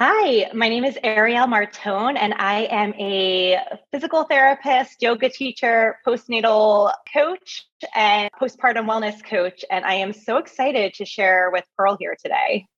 Hi, my name is Arielle Martone, and I am a physical therapist, yoga teacher, postnatal coach, and postpartum wellness coach. And I am so excited to share with Pearl here today.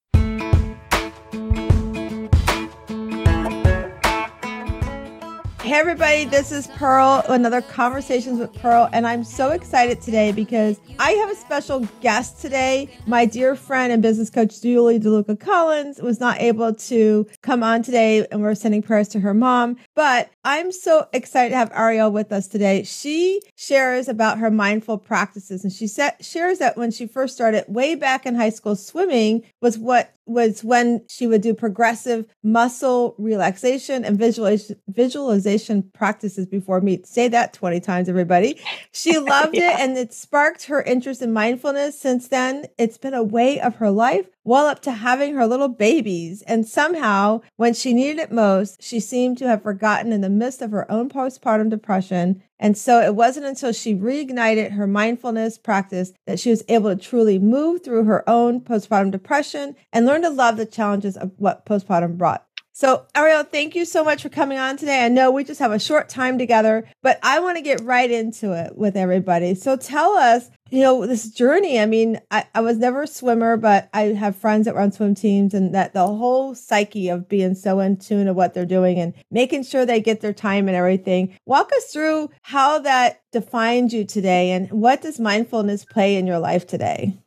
Hey, everybody, this is Pearl, another Conversations with Pearl, and I'm so excited today because I have a special guest today. My dear friend and business coach, Julie DeLuca Collins, was not able to come on today, and we're sending prayers to her mom. But I'm so excited to have Arielle with us today. She shares about her mindful practices, and she shares that when she first started way back in high school, swimming was what was when she would do progressive muscle relaxation and visualization, visualization practices before meet. Say that 20 times, everybody. She loved yeah. it and it sparked her interest in mindfulness. Since then, it's been a way of her life, well up to having her little babies. And somehow, when she needed it most, she seemed to have forgotten in the midst of her own postpartum depression and so it wasn't until she reignited her mindfulness practice that she was able to truly move through her own postpartum depression and learn to love the challenges of what postpartum brought. So, Arielle, thank you so much for coming on today. I know we just have a short time together, but I want to get right into it with everybody. So, tell us, you know, this journey. I mean, I, I was never a swimmer, but I have friends that run swim teams, and that the whole psyche of being so in tune of what they're doing and making sure they get their time and everything. Walk us through how that defined you today and what does mindfulness play in your life today?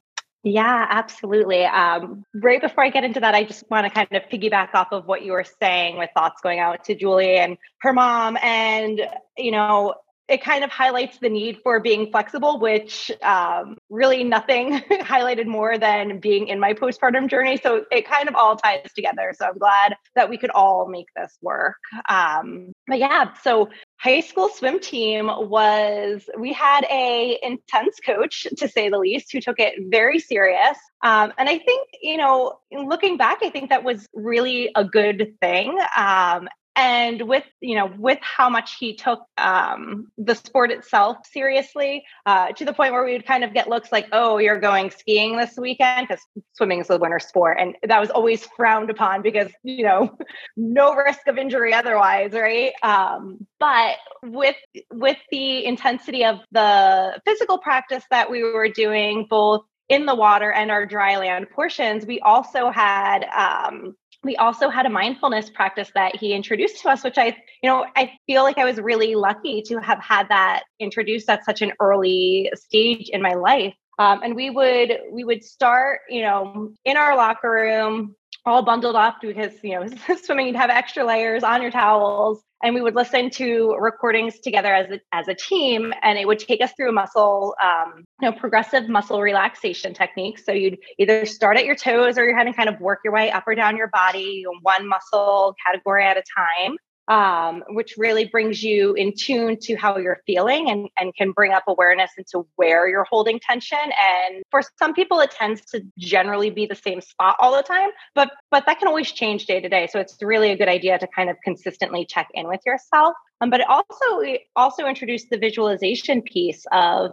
Yeah, absolutely. Um, right before I get into that, I just want to kind of piggyback off of what you were saying with thoughts going out to Julie and her mom. And, you know, it kind of highlights the need for being flexible, which um, really nothing highlighted more than being in my postpartum journey. So it kind of all ties together. So I'm glad that we could all make this work. Um, but yeah, so high school swim team was we had a intense coach to say the least who took it very serious um, and i think you know looking back i think that was really a good thing um, and with you know with how much he took um, the sport itself seriously uh, to the point where we would kind of get looks like oh you're going skiing this weekend because swimming is the winter sport. And that was always frowned upon because you know no risk of injury otherwise right? Um, but with with the intensity of the physical practice that we were doing both in the water and our dry land portions we also had um, we also had a mindfulness practice that he introduced to us which i you know i feel like i was really lucky to have had that introduced at such an early stage in my life. Um, and we would we would start you know in our locker room all bundled up because you know swimming you'd have extra layers on your towels and we would listen to recordings together as a, as a team and it would take us through a muscle um, you know progressive muscle relaxation techniques so you'd either start at your toes or you're going to kind of work your way up or down your body one muscle category at a time um, which really brings you in tune to how you're feeling and, and can bring up awareness into where you're holding tension. And for some people, it tends to generally be the same spot all the time, but but that can always change day to day. So it's really a good idea to kind of consistently check in with yourself. Um, but it also it also introduced the visualization piece of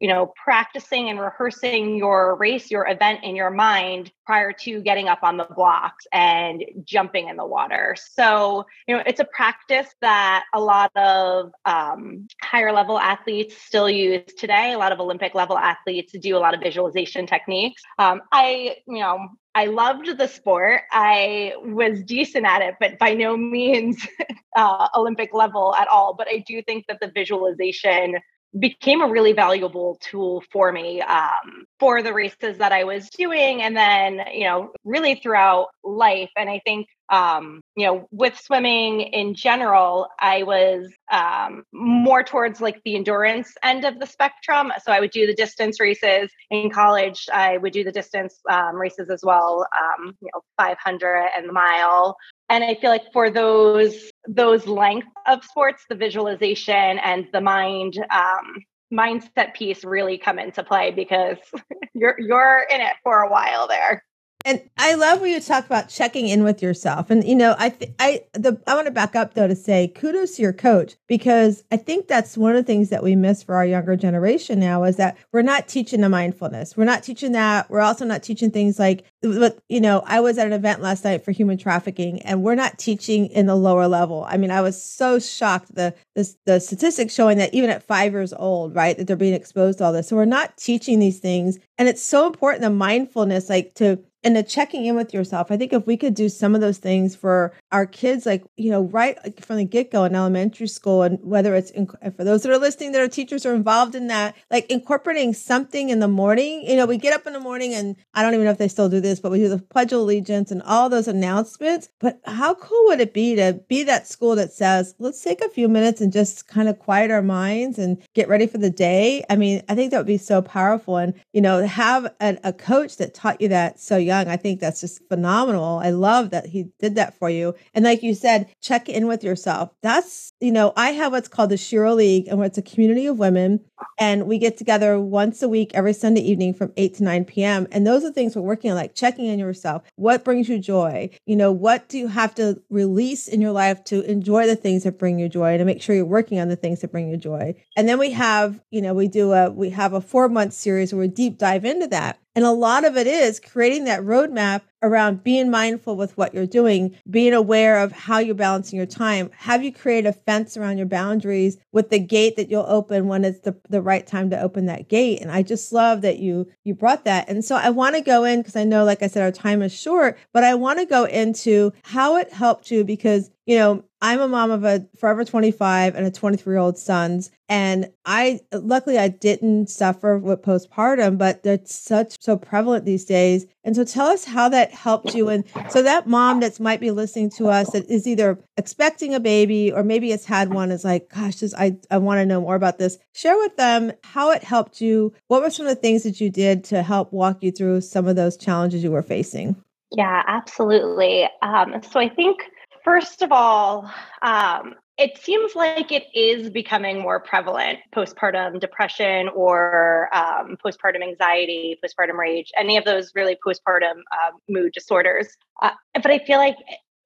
you know practicing and rehearsing your race, your event in your mind prior to getting up on the blocks and jumping in the water. So you know it's a practice that a lot of um, higher level athletes still use today. A lot of Olympic level athletes do a lot of visualization techniques. Um, I you know I loved the sport. I was decent at it, but by no means uh, Olympic level at all. But I do think that the visualization became a really valuable tool for me um, for the races that I was doing, and then you know really throughout life. And I think um, you know, with swimming in general, I was um, more towards like the endurance end of the spectrum. So I would do the distance races in college. I would do the distance um, races as well, um, you know, 500 and the mile. And I feel like for those those length of sports, the visualization and the mind um, mindset piece really come into play because you're you're in it for a while there. And I love when you talk about checking in with yourself. And you know, I th- I the I want to back up though to say kudos to your coach because I think that's one of the things that we miss for our younger generation now is that we're not teaching the mindfulness. We're not teaching that. We're also not teaching things like but you know, I was at an event last night for human trafficking, and we're not teaching in the lower level. I mean, I was so shocked the the, the statistics showing that even at five years old, right, that they're being exposed to all this. So we're not teaching these things, and it's so important the mindfulness, like to and the checking in with yourself. I think if we could do some of those things for our kids, like, you know, right from the get go in elementary school, and whether it's for those that are listening that are teachers are involved in that, like incorporating something in the morning. You know, we get up in the morning and I don't even know if they still do this, but we do the Pledge of Allegiance and all those announcements. But how cool would it be to be that school that says, let's take a few minutes and just kind of quiet our minds and get ready for the day? I mean, I think that would be so powerful. And, you know, have a, a coach that taught you that so young. I think that's just phenomenal. I love that he did that for you. And like you said, check in with yourself. That's, you know, I have what's called the Shero League, and it's a community of women. And we get together once a week, every Sunday evening from 8 to 9 p.m. And those are things we're working on, like checking in yourself. What brings you joy? You know, what do you have to release in your life to enjoy the things that bring you joy, to make sure you're working on the things that bring you joy? And then we have, you know, we do a, we have a four month series where we deep dive into that. And a lot of it is creating that roadmap around being mindful with what you're doing, being aware of how you're balancing your time. Have you created a fence around your boundaries with the gate that you'll open when it's the, the right time to open that gate? And I just love that you you brought that. And so I want to go in because I know, like I said, our time is short, but I want to go into how it helped you because you know, I'm a mom of a forever 25 and a 23 year old sons. And I, luckily, I didn't suffer with postpartum, but that's such so prevalent these days. And so tell us how that helped you. And so that mom that might be listening to us that is either expecting a baby or maybe has had one is like, gosh, this, I, I want to know more about this. Share with them how it helped you. What were some of the things that you did to help walk you through some of those challenges you were facing? Yeah, absolutely. Um, so I think First of all, um, it seems like it is becoming more prevalent postpartum depression or um, postpartum anxiety, postpartum rage, any of those really postpartum uh, mood disorders. Uh, but I feel like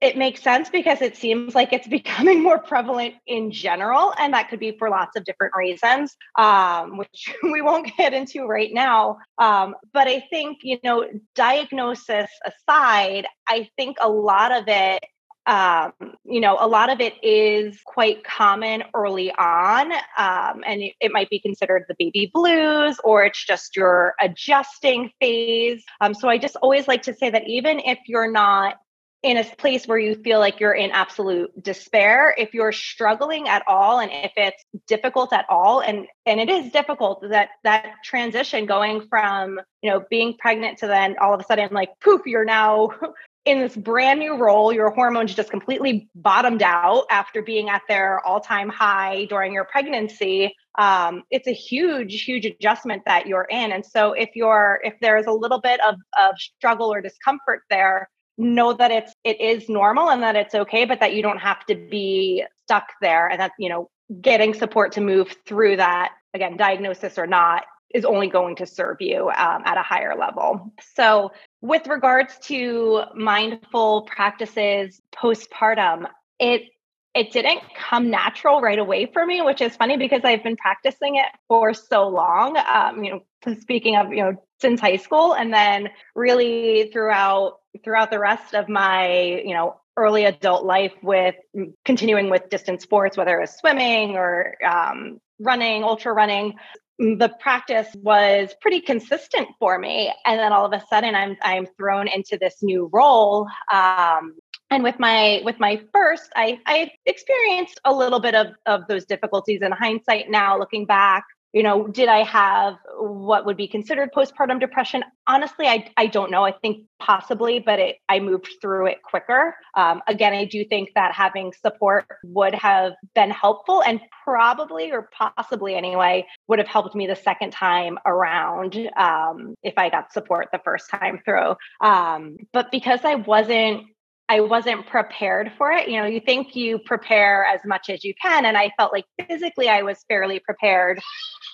it makes sense because it seems like it's becoming more prevalent in general, and that could be for lots of different reasons, um, which we won't get into right now. Um, but I think, you know, diagnosis aside, I think a lot of it um, you know, a lot of it is quite common early on, um, and it, it, might be considered the baby blues, or it's just your adjusting phase. Um, so I just always like to say that even if you're not in a place where you feel like you're in absolute despair if you're struggling at all and if it's difficult at all and and it is difficult that that transition going from you know being pregnant to then all of a sudden like poof you're now in this brand new role, your hormones just completely bottomed out after being at their all time high during your pregnancy. Um, it's a huge, huge adjustment that you're in. And so if you're, if there's a little bit of, of struggle or discomfort there, know that it's, it is normal and that it's okay, but that you don't have to be stuck there and that, you know, getting support to move through that, again, diagnosis or not, is only going to serve you um, at a higher level. So, with regards to mindful practices postpartum, it it didn't come natural right away for me, which is funny because I've been practicing it for so long. Um, you know, speaking of you know since high school, and then really throughout throughout the rest of my you know early adult life with continuing with distance sports, whether it was swimming or um, running, ultra running the practice was pretty consistent for me. And then all of a sudden i'm i'm thrown into this new role um, and with my with my first i i experienced a little bit of of those difficulties in hindsight now looking back you know did i have what would be considered postpartum depression? Honestly i, I don't know. I think possibly but it, i moved through it quicker. Um, again i do think that having support would have been helpful and probably or possibly anyway would have helped me the second time around um, if i got support the first time through. Um, but because i wasn't I wasn't prepared for it. You know, you think you prepare as much as you can. And I felt like physically I was fairly prepared.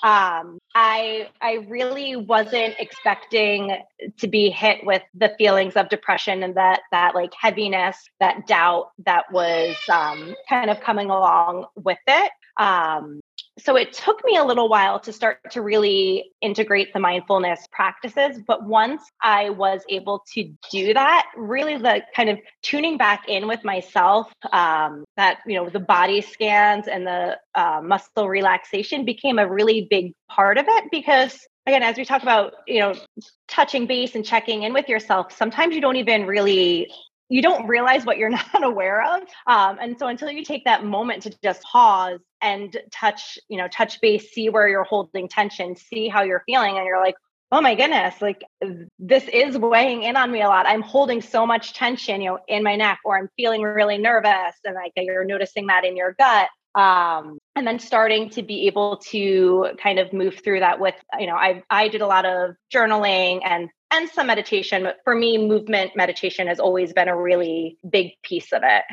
Um, I I really wasn't expecting to be hit with the feelings of depression and that that like heaviness, that doubt that was um, kind of coming along with it. Um, so it took me a little while to start to really integrate the mindfulness practices. But once I was able to do that, really the kind of tuning back in with myself, um, that, you know, the body scans and the uh, muscle relaxation became a really big part of it because again as we talk about you know touching base and checking in with yourself sometimes you don't even really you don't realize what you're not aware of um, and so until you take that moment to just pause and touch you know touch base see where you're holding tension see how you're feeling and you're like oh my goodness like this is weighing in on me a lot. I'm holding so much tension you know in my neck or i'm feeling really nervous and like you're noticing that in your gut um, and then starting to be able to kind of move through that with you know i i did a lot of journaling and and some meditation but for me movement meditation has always been a really big piece of it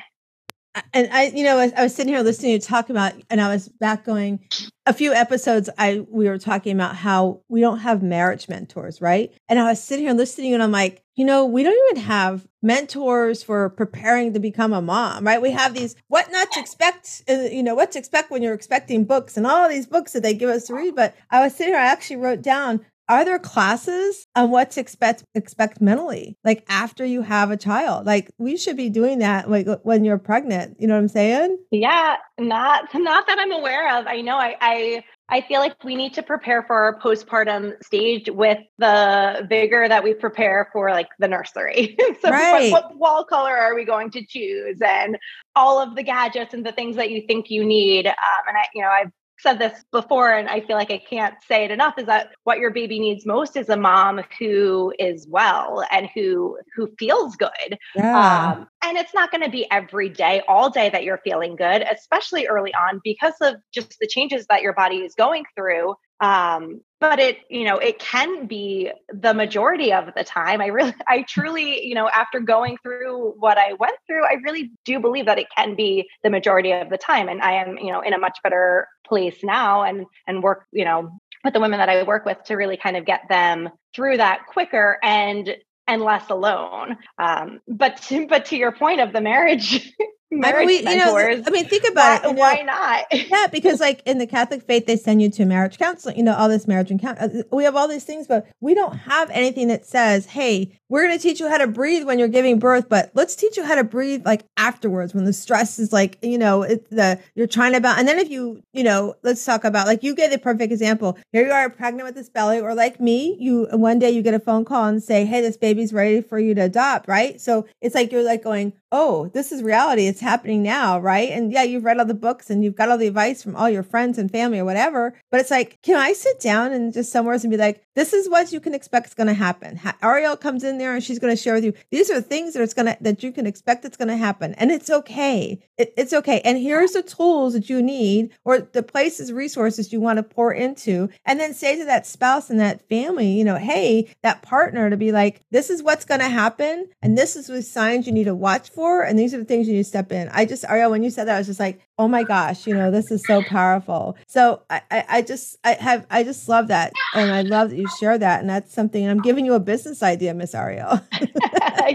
and I, you know, I was sitting here listening to talk about, and I was back going a few episodes. I we were talking about how we don't have marriage mentors, right? And I was sitting here listening, and I'm like, you know, we don't even have mentors for preparing to become a mom, right? We have these what not to expect, uh, you know, what to expect when you're expecting books and all these books that they give us to read. But I was sitting here, I actually wrote down are there classes on what to expect expect mentally like after you have a child like we should be doing that like when you're pregnant you know what i'm saying yeah not not that i'm aware of i know i i I feel like we need to prepare for our postpartum stage with the vigor that we prepare for like the nursery. so right. what, what, wall color are we going to choose and all of the gadgets and the things that you think you need. Um, and I, you know, I've said this before and I feel like I can't say it enough is that what your baby needs most is a mom who is well and who who feels good. Yeah. Um, and it's not going to be every day all day that you're feeling good, especially early on because of just the changes that your body is going through. Um, but it you know it can be the majority of the time. I really i truly you know after going through what i went through i really do believe that it can be the majority of the time. And i am you know in a much better place now and and work you know with the women that i work with to really kind of get them through that quicker and and less alone. Um, but to, but to your point of the marriage I mean, we, you know, I mean, think about why, it. You know, why not? yeah, because like in the Catholic faith, they send you to marriage counseling. You know, all this marriage and count. Uh, we have all these things, but we don't have anything that says, "Hey, we're going to teach you how to breathe when you're giving birth, but let's teach you how to breathe like afterwards when the stress is like, you know, it, the you're trying to about. And then if you, you know, let's talk about like you gave the perfect example. Here you are pregnant with this belly, or like me, you one day you get a phone call and say, "Hey, this baby's ready for you to adopt," right? So it's like you're like going, "Oh, this is reality. It's happening now, right? And yeah, you've read all the books and you've got all the advice from all your friends and family or whatever. But it's like, can I sit down and just somewhere and be like, this is what you can expect is going to happen. Arielle comes in there and she's going to share with you. These are things that it's going to that you can expect that's going to happen, and it's okay. It, it's okay. And here's the tools that you need, or the places, resources you want to pour into, and then say to that spouse and that family, you know, hey, that partner to be like, this is what's going to happen, and this is the signs you need to watch for, and these are the things you need to step in. I just, Arielle, when you said that, I was just like, oh my gosh, you know, this is so powerful. So I, I, I just, I have, I just love that, and I love that you share that, and that's something. I'm giving you a business idea, Miss Arielle.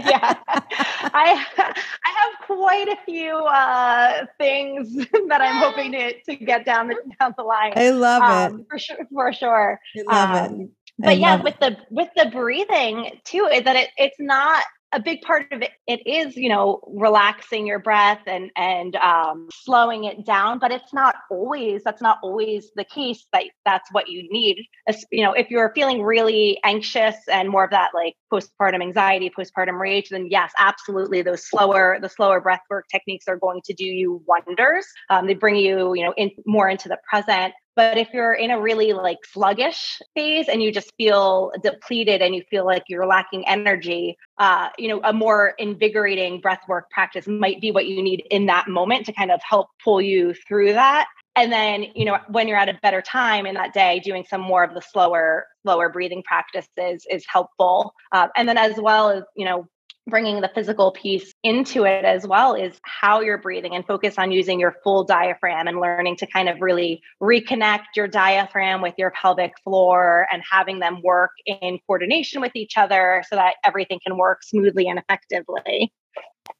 yeah, I, I have quite a few uh, things that I'm hoping to to get down the down the line. I love um, it for sure, for sure. I love um, it. but yeah, with the with the breathing too, that it it's not a big part of it, it is you know relaxing your breath and and um, slowing it down but it's not always that's not always the case that that's what you need As, you know if you're feeling really anxious and more of that like postpartum anxiety postpartum rage then yes absolutely those slower the slower breath work techniques are going to do you wonders. Um, they bring you you know in more into the present but if you're in a really like sluggish phase and you just feel depleted and you feel like you're lacking energy, uh, you know, a more invigorating breath work practice might be what you need in that moment to kind of help pull you through that. And then, you know, when you're at a better time in that day, doing some more of the slower, slower breathing practices is helpful. Uh, and then, as well as, you know, bringing the physical piece into it as well is how you're breathing and focus on using your full diaphragm and learning to kind of really reconnect your diaphragm with your pelvic floor and having them work in coordination with each other so that everything can work smoothly and effectively.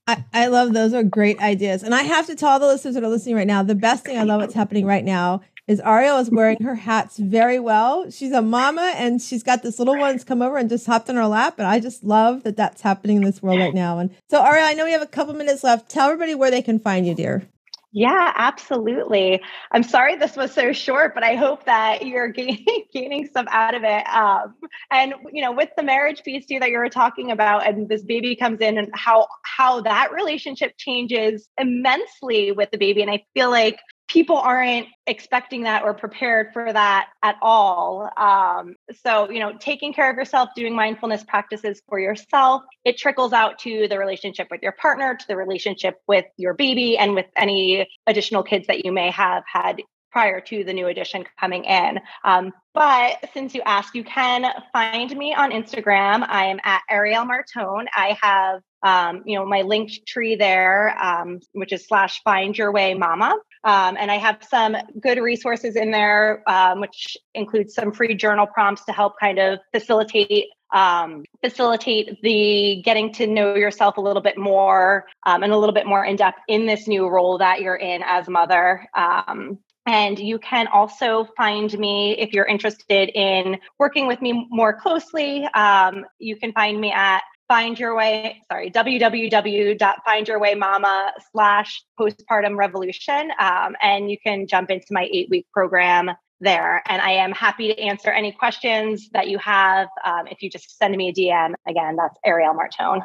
I, I love those are great ideas. And I have to tell all the listeners that are listening right now, the best thing I love what's happening right now is Arielle is wearing her hats very well. She's a mama and she's got this little one that's come over and just hopped on her lap. And I just love that that's happening in this world right now. And so, Arielle, I know we have a couple minutes left. Tell everybody where they can find you, dear. Yeah, absolutely. I'm sorry this was so short, but I hope that you're gaining, gaining some out of it. Um, and you know, with the marriage piece too that you were talking about, and this baby comes in, and how how that relationship changes immensely with the baby. And I feel like people aren't expecting that or prepared for that at all. Um, so, you know, taking care of yourself, doing mindfulness practices for yourself, it trickles out to the relationship with your partner, to the relationship with your baby, and with any additional kids that you may have had prior to the new edition coming in. Um, but since you asked, you can find me on Instagram. I am at Arielle Martone. I have um, you know, my Linktree there, um, which is slash find your way mama. Um, and I have some good resources in there, um, which includes some free journal prompts to help kind of facilitate um, facilitate the getting to know yourself a little bit more um, and a little bit more in depth in this new role that you're in as mother. Um, and you can also find me if you're interested in working with me more closely. Um, you can find me at find your way sorry www.findyourwaymama slash postpartum revolution um, and you can jump into my eight week program there. And i am happy to answer any questions that you have um, if you just send me a dm again that's arielle martone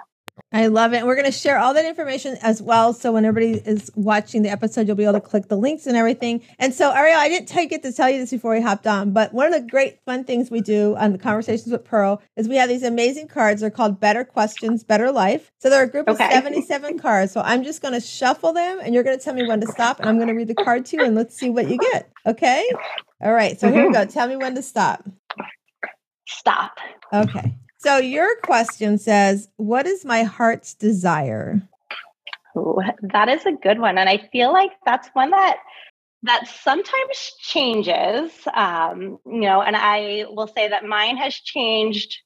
I love it. We're going to share all that information as well. So when everybody is watching the episode, you'll be able to click the links and everything. And so, Arielle, I didn't tell, get to tell you this before we hopped on, but one of the great fun things we do on the Conversations with Pearl is we have these amazing cards. They're called Better Questions, Better Life. So they're a group okay. of 77 cards. So I'm just going to shuffle them and you're going to tell me when to stop. And I'm going to read the card to you and let's see what you get. Okay. All right. So mm-hmm. here we mm-hmm. go. Tell me when to stop. Stop. Okay. So your question says, What is my heart's desire? Ooh, that is a good one. And I feel like that's one that that sometimes changes. Um, you know, and I will say that mine has changed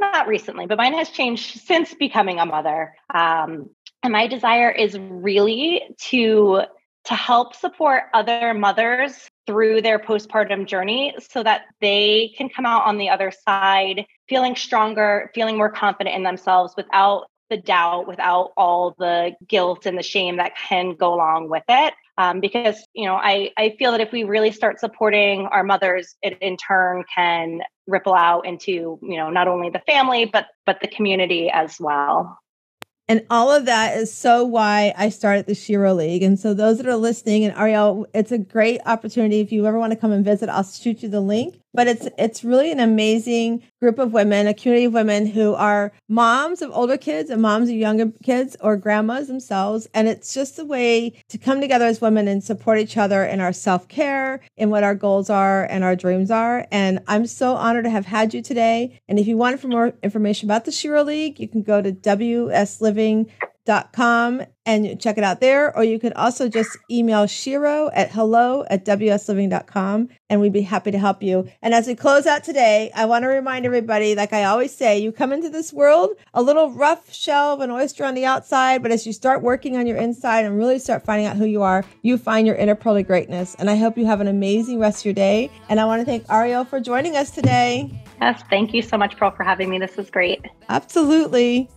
not recently, but mine has changed since becoming a mother. Um, and my desire is really to to help support other mothers through their postpartum journey so that they can come out on the other side feeling stronger, feeling more confident in themselves without the doubt, without all the guilt and the shame that can go along with it. Um, because you know, I I feel that if we really start supporting our mothers, it in turn can ripple out into you know not only the family but but the community as well. And all of that is so why I started the Shero League. And so those that are listening and Arielle, it's a great opportunity. If you ever want to come and visit, I'll shoot you the link but it's it's really an amazing group of women, a community of women who are moms of older kids and moms of younger kids or grandmas themselves. And it's just a way to come together as women and support each other in our self care, in what our goals are and our dreams are. And I'm so honored to have had you today. And if you want for more information about the Shero League, you can go to WS Living com and check it out there. Or you could also just email Shero at hello at wsliving.com and we'd be happy to help you. And as we close out today, I want to remind everybody, like I always say, you come into this world a little rough shell of an oyster on the outside, but as you start working on your inside and really start finding out who you are, you find your inner pearly greatness. And I hope you have an amazing rest of your day. And I want to thank Arielle for joining us today. Yes, thank you so much, Pearl, for having me. This was great. Absolutely.